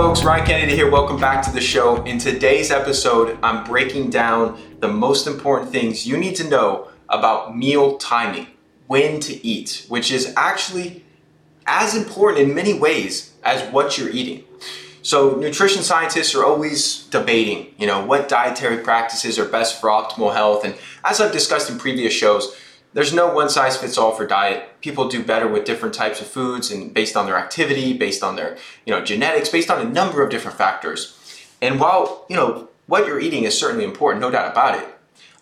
folks? Ryan Kennedy here. Welcome back to the show. In today's episode, I'm breaking down the most important things you need to know about meal timing, when to eat, which is actually as important in many ways as what you're eating. So, nutrition scientists are always debating, you know, what dietary practices are best for optimal health. And as I've discussed in previous shows, there's no one size fits all for diet. People do better with different types of foods and based on their activity, based on their, you know, genetics, based on a number of different factors. And while, you know, what you're eating is certainly important, no doubt about it,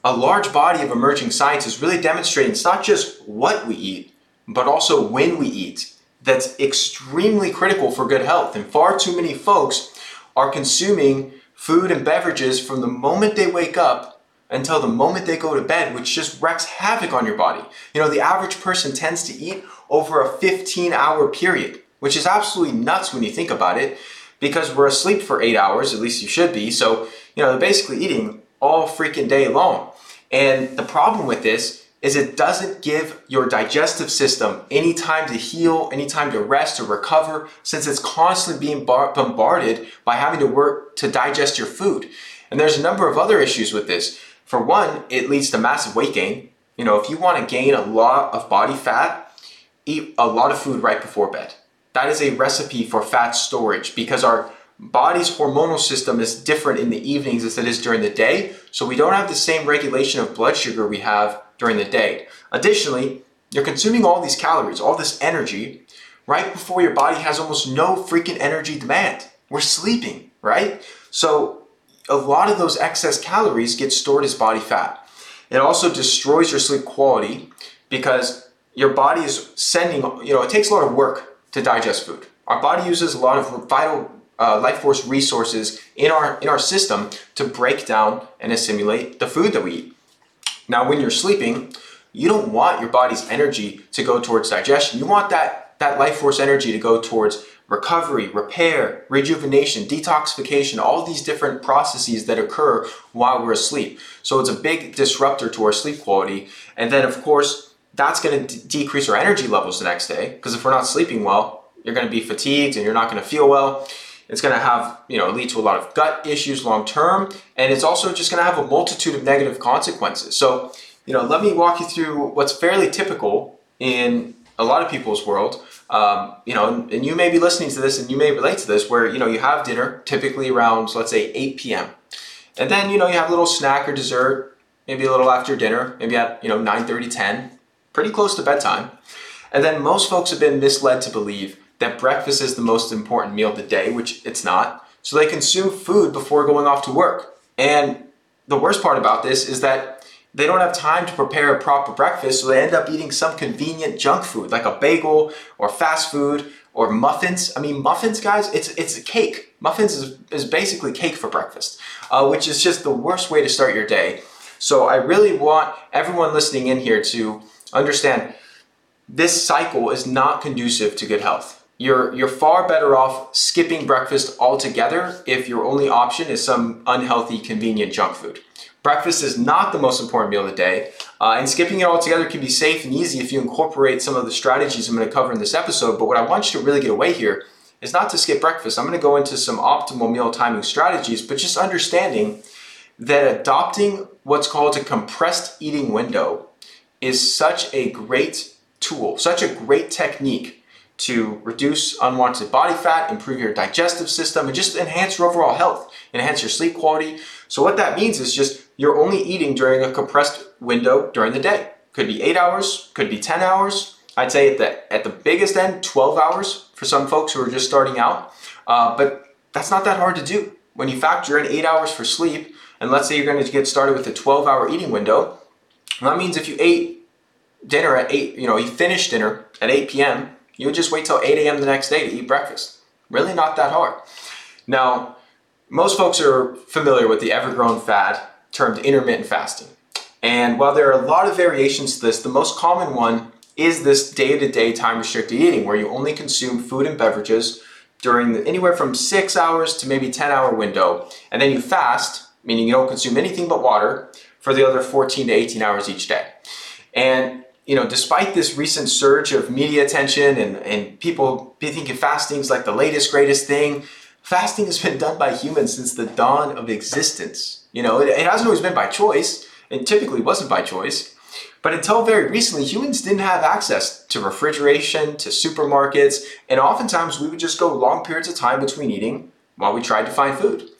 a large body of emerging science is really demonstrating it's not just what we eat, but also when we eat. That's extremely critical for good health. And far too many folks are consuming food and beverages from the moment they wake up until the moment they go to bed, which just wreaks havoc on your body. You know, the average person tends to eat over a 15 hour period, which is absolutely nuts when you think about it, because we're asleep for eight hours, at least you should be. So, you know, they're basically eating all freaking day long. And the problem with this is it doesn't give your digestive system any time to heal, any time to rest or recover, since it's constantly being bar- bombarded by having to work to digest your food. And there's a number of other issues with this. For one, it leads to massive weight gain. You know, if you want to gain a lot of body fat, eat a lot of food right before bed. That is a recipe for fat storage because our body's hormonal system is different in the evenings as it is during the day. So we don't have the same regulation of blood sugar we have during the day. Additionally, you're consuming all these calories, all this energy, right before your body has almost no freaking energy demand. We're sleeping, right? So a lot of those excess calories get stored as body fat. It also destroys your sleep quality because your body is sending, you know, it takes a lot of work to digest food. Our body uses a lot of vital uh, life force resources in our in our system to break down and assimilate the food that we eat. Now, when you're sleeping, you don't want your body's energy to go towards digestion. You want that that life force energy to go towards recovery, repair, rejuvenation, detoxification, all these different processes that occur while we're asleep. So it's a big disruptor to our sleep quality. And then, of course, that's going to d- decrease our energy levels the next day because if we're not sleeping well, you're going to be fatigued and you're not going to feel well. It's going to have, you know, lead to a lot of gut issues long term, and it's also just going to have a multitude of negative consequences. So, you know, let me walk you through what's fairly typical in a lot of people's world um, you know, and you may be listening to this and you may relate to this where, you know, you have dinner typically around, let's say 8 p.m. And then, you know, you have a little snack or dessert, maybe a little after dinner, maybe at, you know, 9 30, 10, pretty close to bedtime. And then most folks have been misled to believe that breakfast is the most important meal of the day, which it's not. So they consume food before going off to work. And the worst part about this is that they don't have time to prepare a proper breakfast, so they end up eating some convenient junk food like a bagel or fast food or muffins. I mean, muffins, guys, it's it's a cake. Muffins is, is basically cake for breakfast, uh, which is just the worst way to start your day. So I really want everyone listening in here to understand this cycle is not conducive to good health. You're, you're far better off skipping breakfast altogether if your only option is some unhealthy, convenient junk food. Breakfast is not the most important meal of the day, uh, and skipping it altogether can be safe and easy if you incorporate some of the strategies I'm going to cover in this episode. But what I want you to really get away here is not to skip breakfast. I'm going to go into some optimal meal timing strategies, but just understanding that adopting what's called a compressed eating window is such a great tool, such a great technique to reduce unwanted body fat, improve your digestive system, and just enhance your overall health, enhance your sleep quality. So, what that means is just you're only eating during a compressed window during the day. Could be eight hours, could be 10 hours. I'd say at the, at the biggest end, 12 hours for some folks who are just starting out. Uh, but that's not that hard to do. When you factor in eight hours for sleep, and let's say you're going to get started with a 12 hour eating window, that means if you ate dinner at 8, you know, you finish dinner at 8 p.m., you would just wait till 8 a.m. the next day to eat breakfast. Really not that hard. Now, most folks are familiar with the ever-grown fad termed intermittent fasting. And while there are a lot of variations to this, the most common one is this day-to-day time restricted eating where you only consume food and beverages during the, anywhere from six hours to maybe 10 hour window. And then you fast, meaning you don't consume anything but water for the other 14 to 18 hours each day. And you know, despite this recent surge of media attention and, and people thinking fasting is like the latest, greatest thing, fasting has been done by humans since the dawn of existence. You know, it, it hasn't always been by choice. It typically wasn't by choice. But until very recently, humans didn't have access to refrigeration, to supermarkets, and oftentimes we would just go long periods of time between eating while we tried to find food.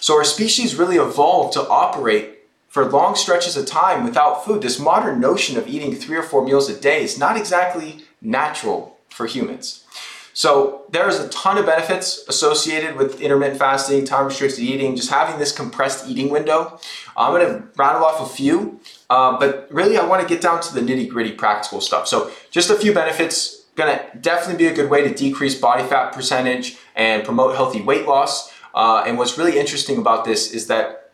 So our species really evolved to operate for long stretches of time without food. This modern notion of eating three or four meals a day is not exactly natural for humans. So there's a ton of benefits associated with intermittent fasting, time restricted eating, just having this compressed eating window. I'm to rattle off a few, uh, but really I want to get down to the nitty gritty practical stuff. So just a few benefits. To definitely be a good way to decrease body fat percentage and promote healthy weight loss. Uh, and what's really interesting about this is that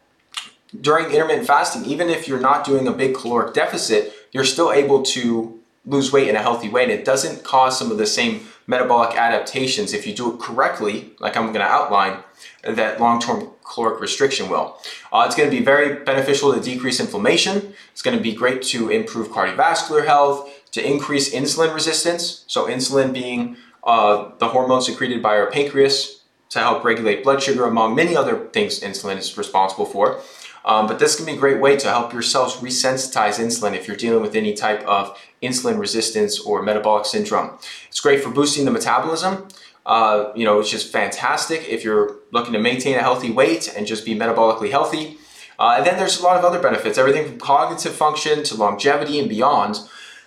during intermittent fasting, even if you're not doing a big caloric deficit, you're still able to lose weight in a healthy way and it doesn't cause some of the same metabolic adaptations if you do it correctly, like I'm going to outline, that long-term caloric restriction will. Uh, it's going to be very beneficial to decrease inflammation. It's going to be great to improve cardiovascular health, to increase insulin resistance. So insulin being uh, the hormone secreted by our pancreas to help regulate blood sugar, among many other things insulin is responsible for. Um, but this can be a great way to help your cells resensitize insulin if you're dealing with any type of insulin resistance or metabolic syndrome. It's great for boosting the metabolism. Uh, you know, it's just fantastic if you're looking to maintain a healthy weight and just be metabolically healthy. Uh, and then there's a lot of other benefits, everything from cognitive function to longevity and beyond.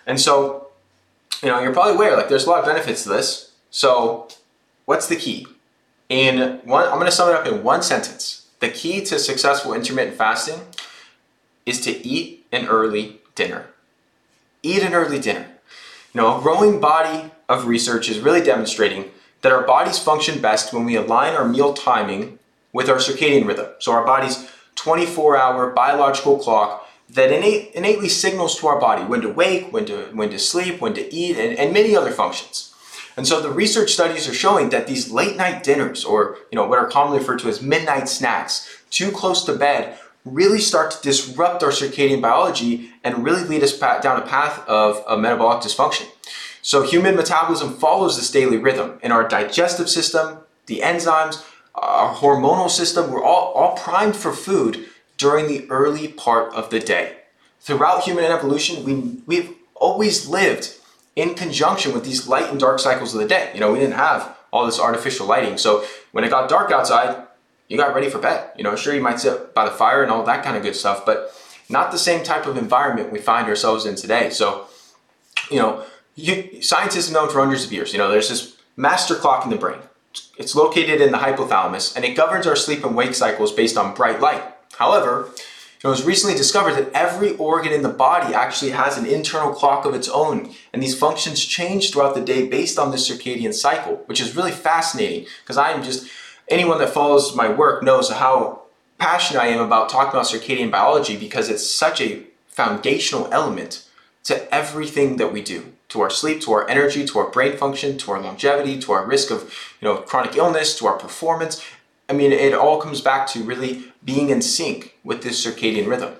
And so, you know, you're probably aware, like, there's a lot of benefits to this. So, what's the key? In one, I'm going to sum it up in one sentence. The key to successful intermittent fasting is to eat an early dinner. Eat an early dinner. Know, a growing body of research is really demonstrating that our bodies function best when we align our meal timing with our circadian rhythm. So our body's 24-hour biological clock that innate, innately signals to our body when to wake, when to, when to sleep, when to eat, and, and many other functions. And so the research studies are showing that these late night dinners, or you know what are commonly referred to as midnight snacks, too close to bed, really start to disrupt our circadian biology and really lead us down a path of, of metabolic dysfunction. So human metabolism follows this daily rhythm, and our digestive system, the enzymes, our hormonal system, we're all, all primed for food during the early part of the day. Throughout human evolution, we, we've always lived in conjunction with these light and dark cycles of the day. You know, we didn't have all this artificial lighting. So when it got dark outside, you got ready for bed. You know, sure, you might sit by the fire and all that kind of good stuff, but not the same type of environment we find ourselves in today. So, you know, you, scientists have known for hundreds of years, you know, there's this master clock in the brain. It's located in the hypothalamus and it governs our sleep and wake cycles based on bright light. However, it was recently discovered that every organ in the body actually has an internal clock of its own, and these functions change throughout the day based on the circadian cycle, which is really fascinating because I am just, anyone that follows my work knows how passionate I am about talking about circadian biology because it's such a foundational element to everything that we do to our sleep, to our energy, to our brain function, to our longevity, to our risk of you know chronic illness, to our performance. I mean, it all comes back to really being in sync with this circadian rhythm.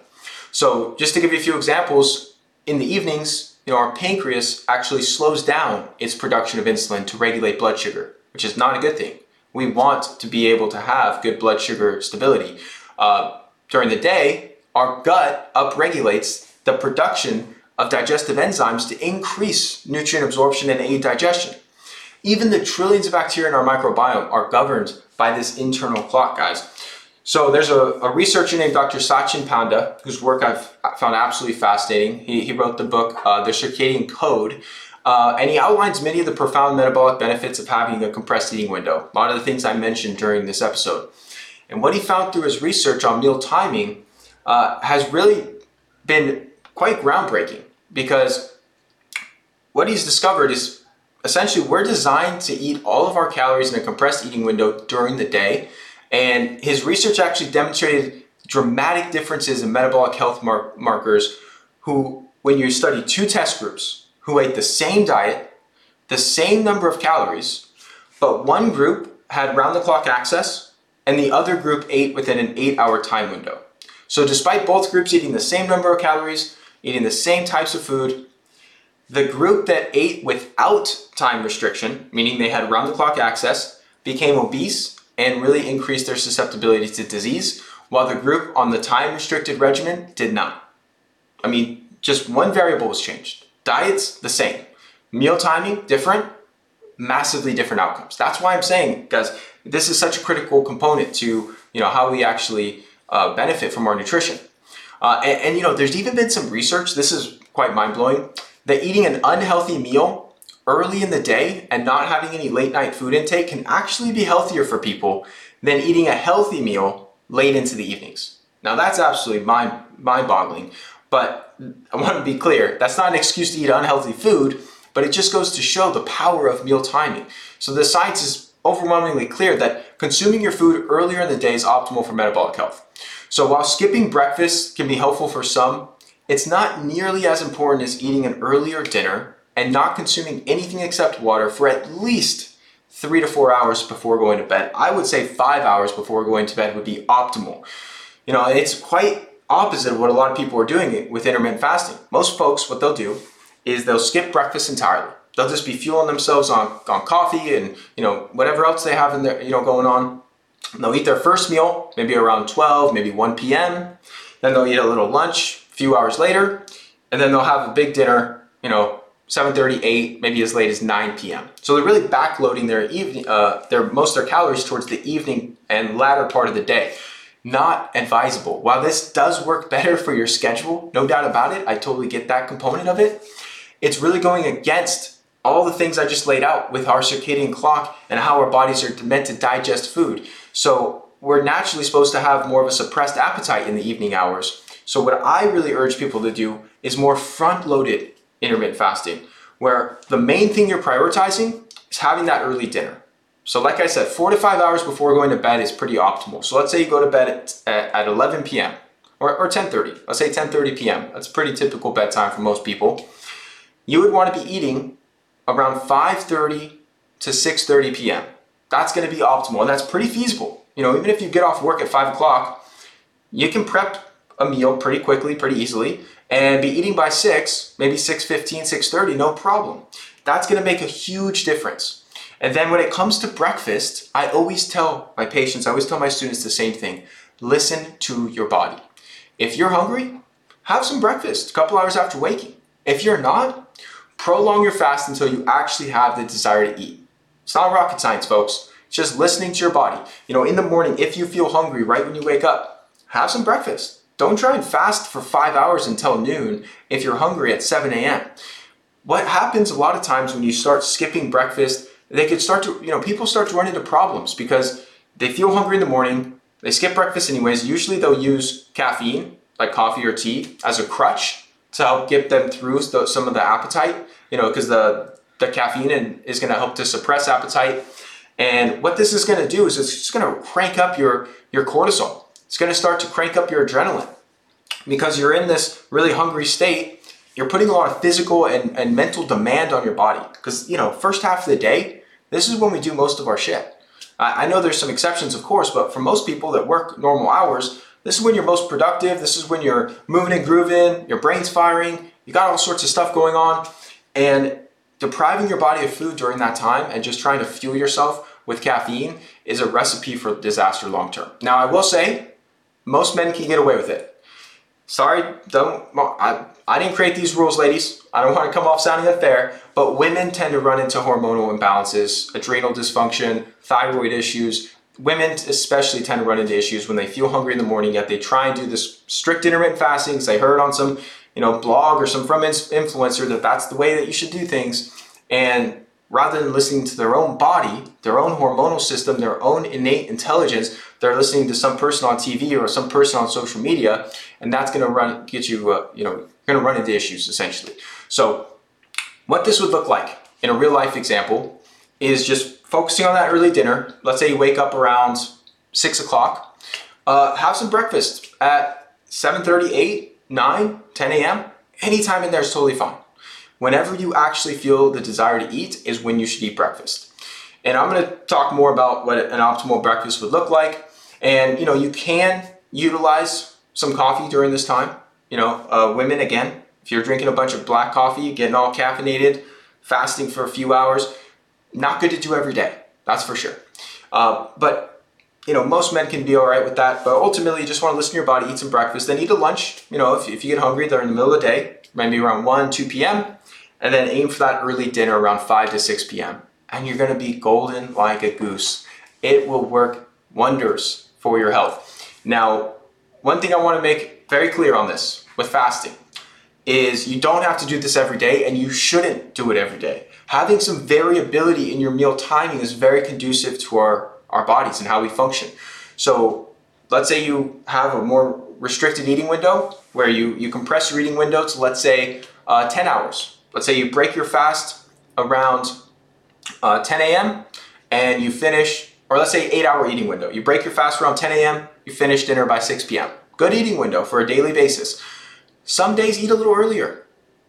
So, just to give you a few examples, in the evenings, you know, our pancreas actually slows down its production of insulin to regulate blood sugar, which is not a good thing. We want to be able to have good blood sugar stability. Uh, during the day, our gut upregulates the production of digestive enzymes to increase nutrient absorption and aid digestion. Even the trillions of bacteria in our microbiome are governed by this internal clock, guys. So there's a, a, researcher named Dr. Sachin Panda, whose work I've found absolutely fascinating. He, he wrote the book, uh, The Circadian Code, uh, and he outlines many of the profound metabolic benefits of having a compressed eating window. A lot of the things I mentioned during this episode. And what he found through his research on meal timing uh, has really been quite groundbreaking because what he's discovered is essentially we're designed to eat all of our calories in a compressed eating window during the day and his research actually demonstrated dramatic differences in metabolic health mar- markers who, when you study two test groups who ate the same diet, the same number of calories, but one group had round the clock access and the other group ate within an eight hour time window. So, despite both groups eating the same number of calories, eating the same types of food, the group that ate without time restriction, meaning they had round the clock access, became obese and really increased their susceptibility to disease, while the group on the time restricted regimen did not. I mean, just one variable was changed. Diets, the same. Meal timing, different. Massively different outcomes. That's why I'm saying, guys, this is such a critical component to you know how we actually uh, benefit from our nutrition. Uh, and, and you know, there's even been some research. This is quite mind blowing. That eating an unhealthy meal early in the day and not having any late night food intake can actually be healthier for people than eating a healthy meal late into the evenings. Now that's absolutely mind boggling. But I want to be clear, that's not an excuse to eat unhealthy food, but it just goes to show the power of meal timing. So the science is overwhelmingly clear that consuming your food earlier in the day is optimal for metabolic health. So while skipping breakfast can be helpful for some, it's not nearly as important as eating an earlier dinner and not consuming anything except water for at least three to four hours before going to bed. I would say five hours before going to bed would be optimal. You know, it's quite opposite of what a lot of people are doing with intermittent fasting. Most folks, what they'll do is they'll skip breakfast entirely. They'll just be fueling themselves on, on coffee and you know whatever else they have in there, you know, going on. And they'll eat their first meal maybe around 12, maybe 1 p.m. Then they'll eat a little lunch few hours later, and then they'll have a big dinner, you know, 7:30, 8, maybe as late as 9 p.m. So they're really backloading their evening, uh, their most of their calories towards the evening and latter part of the day not advisable. While this does work better for your schedule, no doubt about it, I totally get that component of it. It's really going against all the things I just laid out with our circadian clock and how our bodies are meant to digest food. So we're naturally supposed to have more of a suppressed appetite in the evening hours. So what I really urge people to do is more front-loaded intermittent fasting, where the main thing you're prioritizing is having that early dinner. So like I said, four to five hours before going to bed is pretty optimal. So let's say you go to bed at, at 11 p.m. or, or 10.30. Let's say 10.30 p.m. That's pretty typical bedtime for most people. You would want to be eating around 5.30 to 6.30 p.m. That's going to be optimal and that's pretty feasible. You know, even if you get off work at 5 o'clock, you can prep a meal pretty quickly, pretty easily, and be eating by 6, maybe 6.15, 6.30, no problem. That's to make a huge difference. And then when it comes to breakfast, I always tell my patients, I always tell my students the same thing. Listen to your body. If you're hungry, have some breakfast a couple hours after waking. If you're not, prolong your fast until you actually have the desire to eat. It's not rocket science, folks. It's just listening to your body. You know, in the morning, if you feel hungry right when you wake up, have some breakfast. Don't try and fast for five hours until noon if you're hungry at 7 a.m. What happens a lot of times when you start skipping breakfast they could start to, you know, people start to run into problems because they feel hungry in the morning, they skip breakfast anyways. Usually they'll use caffeine, like coffee or tea, as a crutch to help get them through some of the appetite, you know, because the, the caffeine is going to help to suppress appetite. And what this is going to do is it's just going to crank up your, your cortisol. It's going to start to crank up your adrenaline because you're in this really hungry state. You're putting a lot of physical and, and mental demand on your body because, you know, first half of the day, this is when we do most of our shit. I know there's some exceptions, of course, but for most people that work normal hours, this is when you're most productive. This is when you're moving and grooving, your brain's firing, you got all sorts of stuff going on. And depriving your body of food during that time and just trying to fuel yourself with caffeine is a recipe for disaster long term. Now, I will say, most men can get away with it. Sorry, don't, I, I didn't create these rules, ladies. I don't want to come off sounding unfair, but women tend to run into hormonal imbalances, adrenal dysfunction, thyroid issues. Women especially tend to run into issues when they feel hungry in the morning, yet they try and do this strict intermittent fasting. They heard on some, you know, blog or some from influencer that that's the way that you should do things. And rather than listening to their own body, their own hormonal system, their own innate intelligence, they're listening to some person on TV or some person on social media, and that's going to run get you, uh, you know, going to run into issues essentially. So, what this would look like in a real life example is just focusing on that early dinner. Let's say you wake up around six o'clock. Uh, have some breakfast at 7:30, 8, 9, 10 a.m. Anytime in there is totally fine. Whenever you actually feel the desire to eat is when you should eat breakfast. And I'm going to talk more about what an optimal breakfast would look like. And you know, you can utilize some coffee during this time. You know, uh, women again, if you're drinking a bunch of black coffee, getting all caffeinated, fasting for a few hours, not good to do every day. That's for sure. Uh, but you know, most men can be all right with that, but ultimately you just want to listen to your body, eat some breakfast, then eat a lunch. You know, if, if you get hungry during the middle of the day, maybe around 1, 2 p.m., and then aim for that early dinner around 5 to 6 p.m. And you're going to be golden like a goose. It will work wonders for your health. Now, one thing I want to make very clear on this with fasting is you don't have to do this every day and you shouldn't do it every day. Having some variability in your meal timing is very conducive to our, our bodies and how we function. So let's say you have a more restricted eating window where you, you compress your eating window to let's say uh, 10 hours. Let's say you break your fast around uh, 10 a.m. and you finish, or let's say eight hour eating window. You break your fast around 10 a.m., you finish dinner by 6 p.m. Good eating window for a daily basis. Some days eat a little earlier.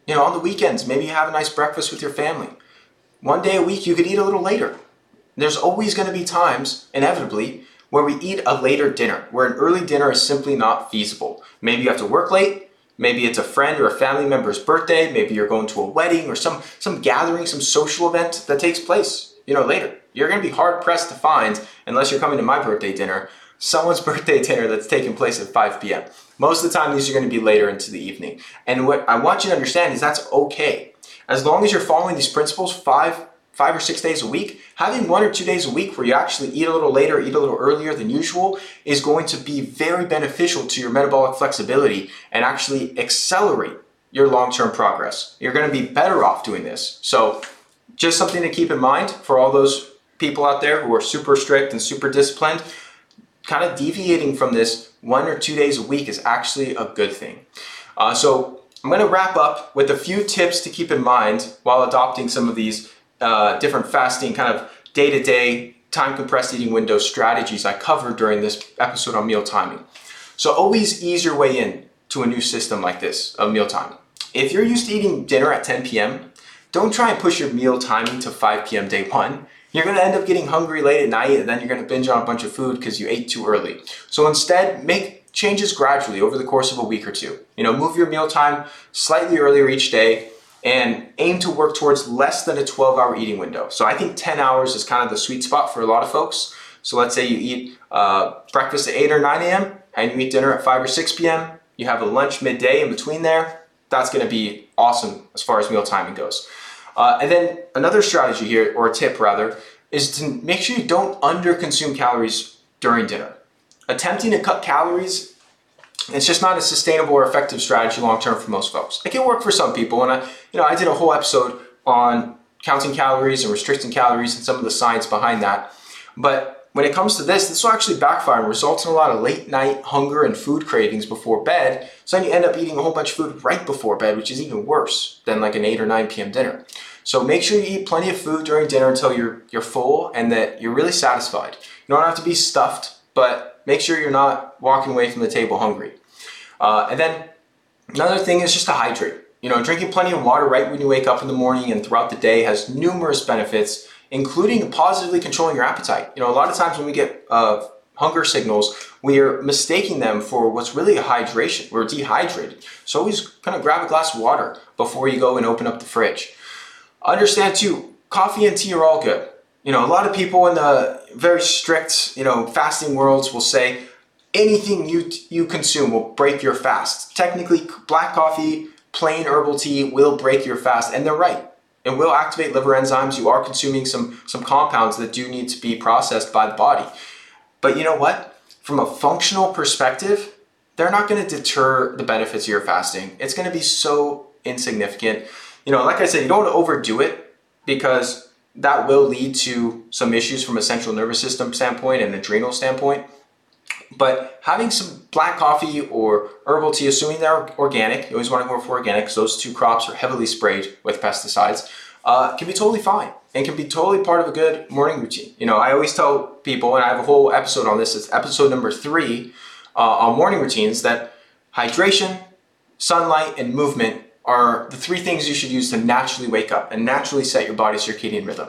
You know, on the weekends, maybe you have a nice breakfast with your family. One day a week, you could eat a little later. There's always going to be times, inevitably, where we eat a later dinner, where an early dinner is simply not feasible. Maybe you have to work late, maybe it's a friend or a family member's birthday, maybe you're going to a wedding or some, some gathering, some social event that takes place, you know, later. You're going to be hard pressed to find, unless you're coming to my birthday dinner, someone's birthday dinner that's taking place at 5 p.m. Most of the time, these are going to be later into the evening. And what I want you to understand is that's okay. As long as you're following these principles five, five or six days a week, having one or two days a week where you actually eat a little later, eat a little earlier than usual is going to be very beneficial to your metabolic flexibility and actually accelerate your long-term progress. You're going to be better off doing this. So just something to keep in mind for all those people out there who are super strict and super disciplined kind of deviating from this one or two days a week is actually a good thing. Uh, so I'm going to wrap up with a few tips to keep in mind while adopting some of these uh, different fasting kind of day-to-day time compressed eating window strategies I covered during this episode on meal timing. So always ease your way in to a new system like this of meal timing. If you're used to eating dinner at 10 p.m., don't try and push your meal timing to 5 p.m. day one you're to end up getting hungry late at night and then you're to binge on a bunch of food because you ate too early. So instead, make changes gradually over the course of a week or two. You know, move your meal time slightly earlier each day and aim to work towards less than a 12 hour eating window. So I think 10 hours is kind of the sweet spot for a lot of folks. So let's say you eat uh, breakfast at 8 or 9 a.m. and you eat dinner at 5 or 6 p.m. You have a lunch midday in between there. That's going to be awesome as far as meal timing goes. Uh, and then another strategy here, or a tip rather, is to make sure you don't under consume calories during dinner. Attempting to cut calories, it's just not a sustainable or effective strategy long term for most folks. It can work for some people, and I, you know, I did a whole episode on counting calories and restricting calories and some of the science behind that. But when it comes to this, this will actually backfire and result in a lot of late night hunger and food cravings before bed. So then you end up eating a whole bunch of food right before bed, which is even worse than like an 8 or 9 p.m. dinner. So make sure you eat plenty of food during dinner until you're, you're full and that you're really satisfied. You don't have to be stuffed, but make sure you're not walking away from the table hungry. Uh, and then another thing is just to hydrate. You know, drinking plenty of water right when you wake up in the morning and throughout the day has numerous benefits including positively controlling your appetite. You know, a lot of times when we get uh, hunger signals, we are mistaking them for what's really a hydration. We're dehydrated. So always kind of grab a glass of water before you go and open up the fridge. Understand too, coffee and tea are all good. You know, a lot of people in the very strict, you know, fasting worlds will say anything you you consume will break your fast. Technically, black coffee, plain herbal tea will break your fast, and they're right and will activate liver enzymes. You are consuming some, some compounds that do need to be processed by the body. But you know what? From a functional perspective, they're not going to deter the benefits of your fasting. It's going to be so insignificant. You know, like I said, you don't want to overdo it because that will lead to some issues from a central nervous system standpoint and adrenal standpoint. But having some black coffee or herbal tea, assuming they're organic, you always want to go for organic because those two crops are heavily sprayed with pesticides, uh, can be totally fine and can be totally part of a good morning routine. You know, I always tell people, and I have a whole episode on this, it's episode number three uh, on morning routines, that hydration, sunlight, and movement are the three things you should use to naturally wake up and naturally set your body's circadian rhythm.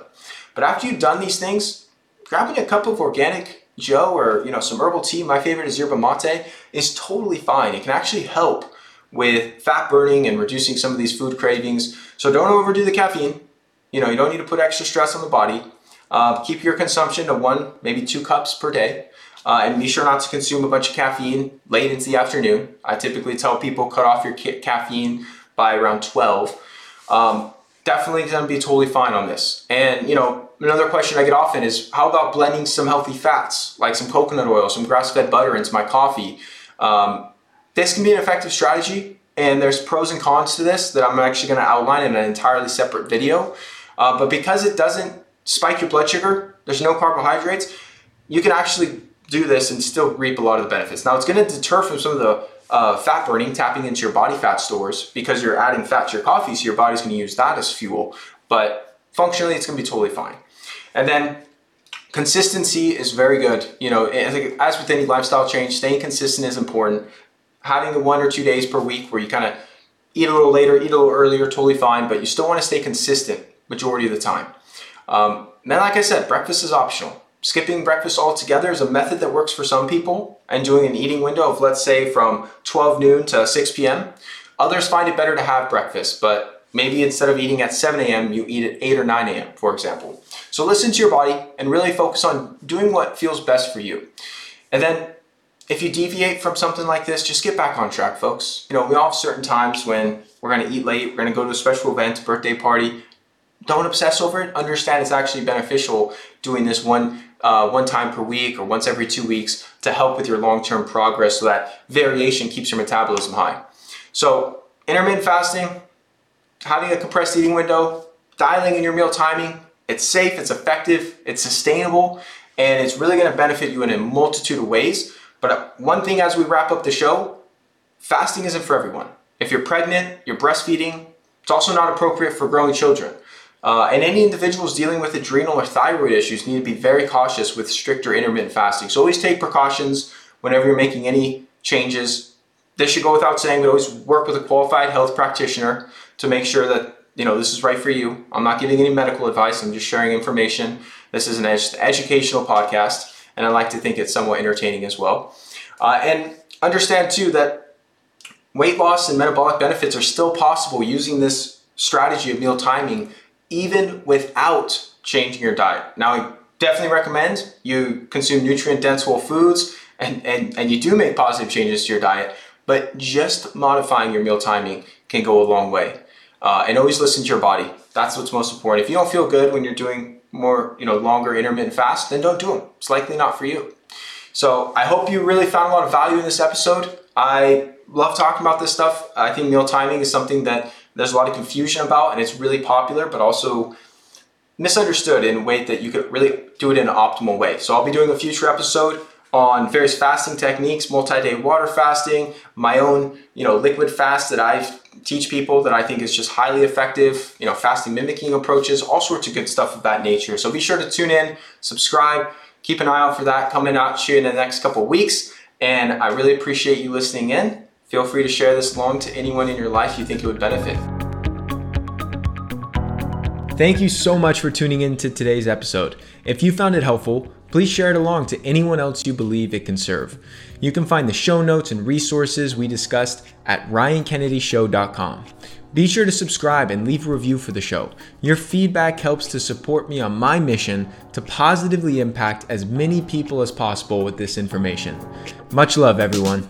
But after you've done these things, grabbing a cup of organic Joe or you know some herbal tea, my favorite is yerba mate, is totally fine. It can actually help with fat burning and reducing some of these food cravings. So don't overdo the caffeine. You know, you don't need to put extra stress on the body. Uh, keep your consumption to one, maybe two cups per day. Uh, and be sure not to consume a bunch of caffeine late into the afternoon. I typically tell people cut off your ca- caffeine by around 12. Um, definitely gonna be totally fine on this. And you know, another question I get often is how about blending some healthy fats, like some coconut oil, some grass-fed butter into my coffee? Um, this can be an effective strategy, and there's pros and cons to this that I'm actually gonna outline in an entirely separate video. Uh, but because it doesn't spike your blood sugar, there's no carbohydrates, you can actually do this and still reap a lot of the benefits. Now, it's gonna deter from some of the uh, fat burning, tapping into your body fat stores because you're adding fat to your coffee, so your body's gonna use that as fuel. But functionally, it's gonna be totally fine. And then consistency is very good. You know, as with any lifestyle change, staying consistent is important. Having the one or two days per week where you kind of eat a little later, eat a little earlier, totally fine, but you still want to stay consistent majority of the time. Um, like I said, breakfast is optional. Skipping breakfast altogether is a method that works for some people and doing an eating window of, let's say, from 12 noon to 6 p.m. Others find it better to have breakfast, but maybe instead of eating at 7 a.m., you eat at 8 or 9 a.m., for example. So listen to your body and really focus on doing what feels best for you. And then if you deviate from something like this, just get back on track, folks. You know, we all have certain times when we're gonna eat late, we're gonna go to a special event, birthday party. Don't obsess over it. Understand it's actually beneficial doing this one uh, one time per week or once every two weeks to help with your long-term progress so that variation keeps your metabolism high. So intermittent fasting, having a compressed eating window, dialing in your meal timing, it's safe, it's effective, it's sustainable, and it's really gonna benefit you in a multitude of ways. But uh, one thing as we wrap up the show, fasting isn't for everyone. If you're pregnant, you're breastfeeding, it's also not appropriate for growing children. Uh, and any individuals dealing with adrenal or thyroid issues need to be very cautious with stricter intermittent fasting. So always take precautions whenever you're making any changes. This should go without saying, but always work with a qualified health practitioner to make sure that you know this is right for you. I'm not giving any medical advice. I'm just sharing information. This is an ed- educational podcast, and I like to think it's somewhat entertaining as well. Uh, and understand too that weight loss and metabolic benefits are still possible using this strategy of meal timing even without changing your diet. Now, I definitely recommend you consume nutrient dense whole foods and, and, and you do make positive changes to your diet, but just modifying your meal timing can go a long way. Uh, and always listen to your body. That's what's most important. If you don't feel good when you're doing more, you know, longer intermittent fast, then don't do them. It's likely not for you. So I hope you really found a lot of value in this episode. I love talking about this stuff. I think meal timing is something that there's a lot of confusion about and it's really popular, but also misunderstood in a way that you could really do it in an optimal way. So I'll be doing a future episode on various fasting techniques, multi-day water fasting, my own, you know, liquid fast that I teach people that I think is just highly effective, you know, fasting mimicking approaches, all sorts of good stuff of that nature. So be sure to tune in, subscribe, keep an eye out for that coming out to you in the next couple weeks. And I really appreciate you listening in. Feel free to share this along to anyone in your life you think it would benefit. Thank you so much for tuning in to today's episode. If you found it helpful, please share it along to anyone else you believe it can serve. You can find the show notes and resources we discussed at ryankennedyshow.com. Be sure to subscribe and leave a review for the show. Your feedback helps to support me on my mission to positively impact as many people as possible with this information. Much love, everyone.